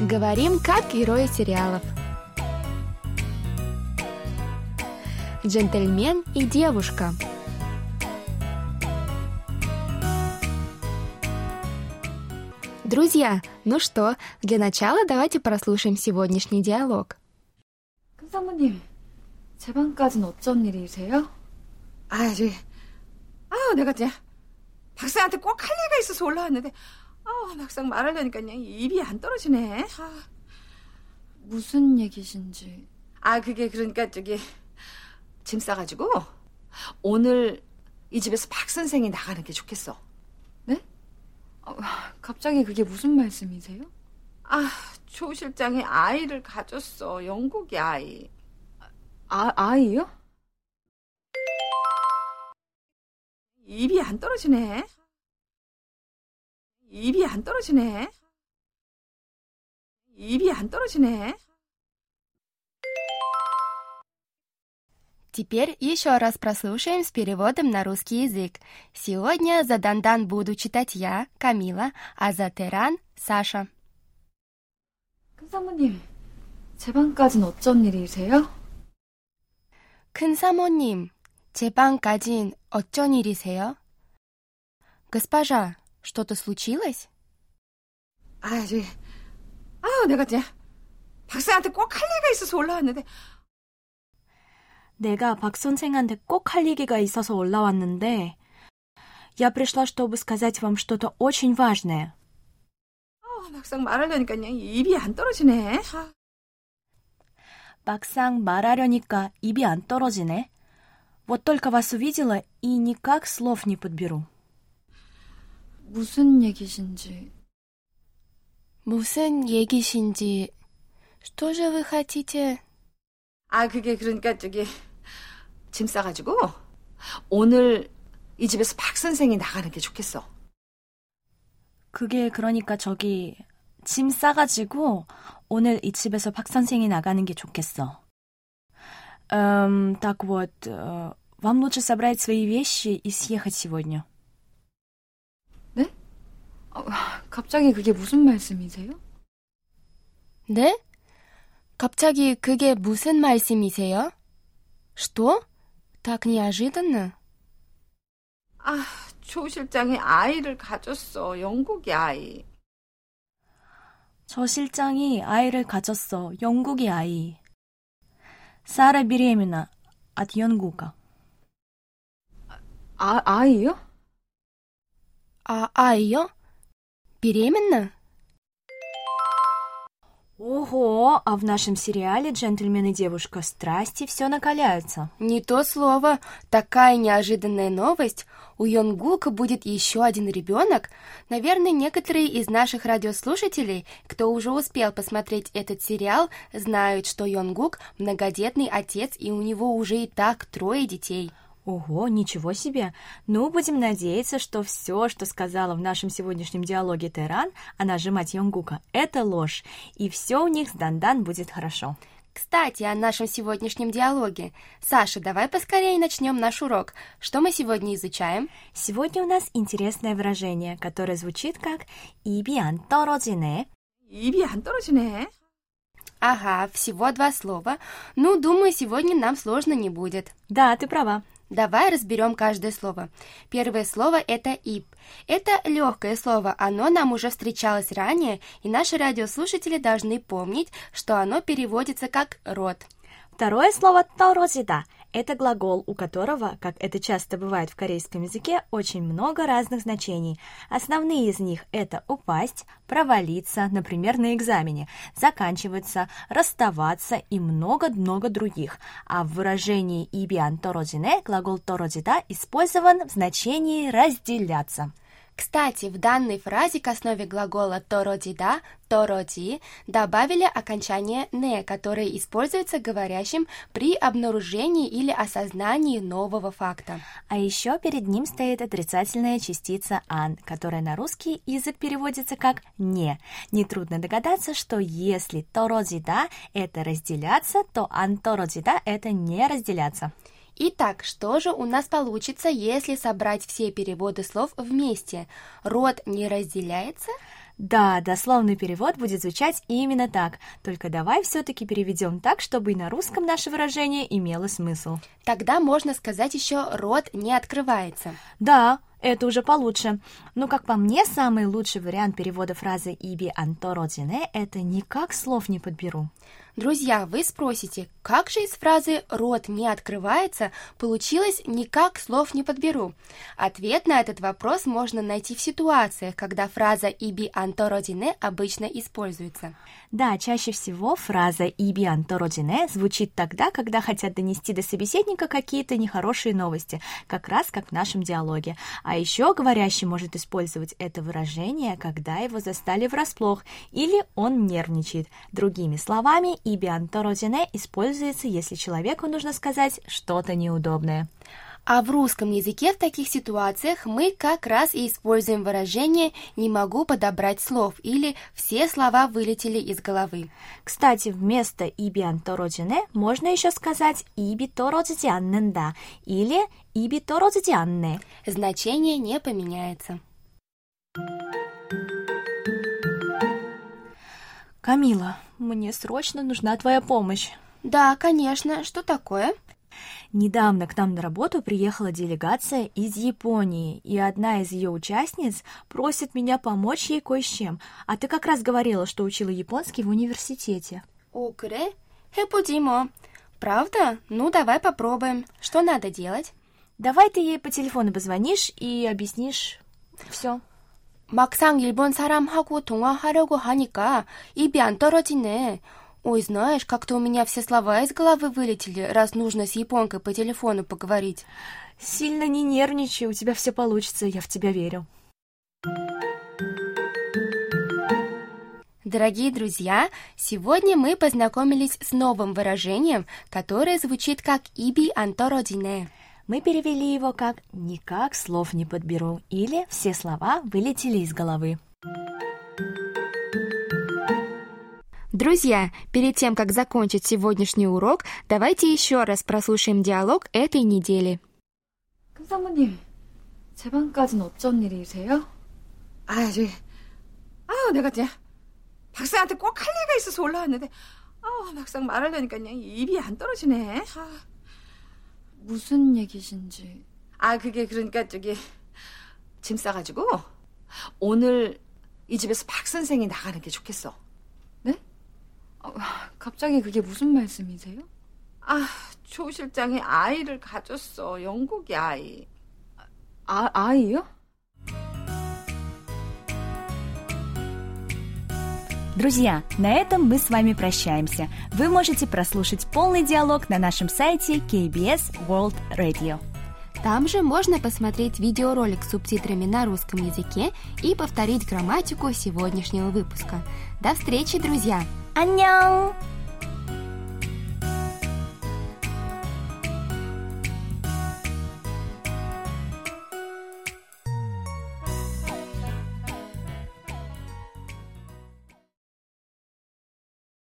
Говорим, как герои сериалов. Джентльмен и девушка. Друзья, ну что, для начала давайте прослушаем сегодняшний диалог. 큰 사모님, 제 방까진 어쩐 일이세요? 아, 저기, 아우, 내가 이제 박사한테 꼭 할 얘기가 있어서 올라왔는데, 아, 막상 말하려니까 그냥 입이 안 떨어지네. 아, 무슨 얘기신지. 아, 그게 그러니까 저기 짐 싸가지고 오늘 이 집에서 박 선생이 나가는 게 좋겠어. 네? 아, 갑자기 그게 무슨 말씀이세요? 아, 조 실장이 아이를 가졌어. 영국의 아이. 아, 아이요? 입이 안 떨어지네. 입이 안 떨어지네. 입이 안 떨어지네. Теперь еще раз прослушаем с переводом на русский язык. Сегодня за Дандан буду читать я, Камила, а за Теран – Саша. 큰 사모님, 제 방까진 어쩐 일이세요? 큰 사모님, 제 방까진 어쩐 일이세요? Госпожа, что-то случилось? 아, 저기, 아우, 내가 이제 박사한테 꼭 할 얘기가 있어서 올라왔는데, 내가 박 선생한테 꼭 할 얘기가 있어서 올라왔는데 я пришла, чтобы сказать вам что-то очень важное. 아, 막상 말하려니까 그냥 입이 안 떨어지네. 아, 막상 말하려니까 입이 안 떨어지네. Вот только вас увидела и никак слов не подберу. 무슨 얘기신지. 무슨 얘기신지... Что же вы хотите? 아, 그게 그러니까 저기 짐 싸가지고 오늘 이 집에서 박 선생이 나가는 게 좋겠어. 그게 그러니까 저기 짐 싸가지고 오늘 이 집에서 박 선생이 나가는 게 좋겠어. Эм, так вот, э, вам лучше собрать свои вещи и съехать сегодня. 어, 갑자기 그게 무슨 말씀이세요? 네? 갑자기 그게 무슨 말씀이세요? 스토? 다크니 아지든? 아, 조 실장이 아이를 가졌어. 영국이 아이. 저 실장이 아이를 가졌어. 영국이 아이. 사라 비리에미나 앗 연구가. 아, 아이요? 아, 아이요? Беременна? Ого, а в нашем сериале «Джентльмен и девушка. Страсти» все накаляются. Не то слово. Такая неожиданная новость. У Йонгука будет еще один ребенок. Наверное, некоторые из наших радиослушателей, кто уже успел посмотреть этот сериал, знают, что Йонгук многодетный отец, и у него уже и так трое детей. Ого, ничего себе! Ну, будем надеяться, что все, что сказала в нашем сегодняшнем диалоге Теран, она же мать Йонгука, это ложь, и все у них с Дандан будет хорошо. Кстати, о нашем сегодняшнем диалоге. Саша, давай поскорее начнем наш урок. Что мы сегодня изучаем? Сегодня у нас интересное выражение, которое звучит как «ибиан тородзине». «Ибиан тородзине». Ага, всего два слова. Ну, думаю, сегодня нам сложно не будет. Да, ты права. Давай разберем каждое слово. Первое слово – это «ип». Это легкое слово, оно нам уже встречалось ранее, и наши радиослушатели должны помнить, что оно переводится как рот. Второе слово – «торозида». Это глагол, у которого, как это часто бывает в корейском языке, очень много разных значений. Основные из них это упасть, провалиться, например, на экзамене, заканчиваться, расставаться и много-много других. А в выражении «ибиан тородине» глагол «тородида» использован в значении «разделяться». Кстати, в данной фразе к основе глагола «тородида» «тороди» добавили окончание «не», которое используется говорящим при обнаружении или осознании нового факта. А еще перед ним стоит отрицательная частица «ан», которая на русский язык переводится как «не». Нетрудно догадаться, что если «тородида» — это разделяться, то «ан тородида» — это не разделяться. Итак, что же у нас получится, если собрать все переводы слов вместе? Род не разделяется? Да, дословный перевод будет звучать именно так. Только давай все-таки переведем так, чтобы и на русском наше выражение имело смысл. Тогда можно сказать еще «рот не открывается». Да, это уже получше. Но, как по мне, самый лучший вариант перевода фразы «иби антородине» — это никак слов не подберу. Друзья, вы спросите, как же из фразы «рот не открывается» получилось «никак слов не подберу»? Ответ на этот вопрос можно найти в ситуациях, когда фраза «иби антородине» обычно используется. Да, чаще всего фраза «иби антородине» звучит тогда, когда хотят донести до собеседника какие-то нехорошие новости, как раз как в нашем диалоге. А еще говорящий может использовать это выражение, когда его застали врасплох или он нервничает. Другими словами, «ибиан торозине» используется, если человеку нужно сказать что-то неудобное. А в русском языке в таких ситуациях мы как раз и используем выражение «не могу подобрать слов» или «все слова вылетели из головы». Кстати, вместо «ибиан торозине» можно еще сказать «иби торозити анненда» или «иби торозити анне». Значение не поменяется. Камила, мне срочно нужна твоя помощь. Да, конечно. Что такое? Недавно к нам на работу приехала делегация из Японии, и одна из ее участниц просит меня помочь ей кое с чем. А ты как раз говорила, что учила японский в университете. О, 그래? 해보지 뭐. Правда? Ну, давай попробуем. Что надо делать? Давай ты ей по телефону позвонишь и объяснишь все. 막상 일본 사람하고 통화하려고 하니까 입이 안 떨어지네. Ой, знаешь, как-то у меня все слова из головы вылетели, раз нужно с японкой по телефону поговорить. Сильно не нервничай, у тебя все получится, я в тебя верю. Дорогие друзья, сегодня мы познакомились с новым выражением, которое звучит как «иби антородине». Мы перевели его как «никак слов не подберу» или «все слова вылетели из головы». Друзья, перед тем, как закончить сегодняшний урок, давайте еще раз прослушаем диалог этой недели. 큰 사모님, 제 방까진 어쩐 일이세요? 아, 저기, 아우, 내가 이제 박사한테 꼭 할 얘기가 있어서 올라왔는데, 아, 막상 말하려니까 그냥 입이 안 떨어지네. 아, 무슨 얘기신지. 아, 그게 그러니까 저기 짐 싸가지고 오늘 이 집에서 박 선생이 나가는 게 좋겠어. 네? 아, 갑자기 그게 무슨 말씀이세요? 아, 조 실장이 아이를 가졌어. 영국이 아이. 아, 아이요? Друзья, на этом мы с вами прощаемся. Вы можете прослушать полный диалог на нашем сайте KBS World Radio. Там же можно посмотреть видеоролик с субтитрами на русском языке и повторить грамматику сегодняшнего выпуска. До встречи, друзья! 안녕!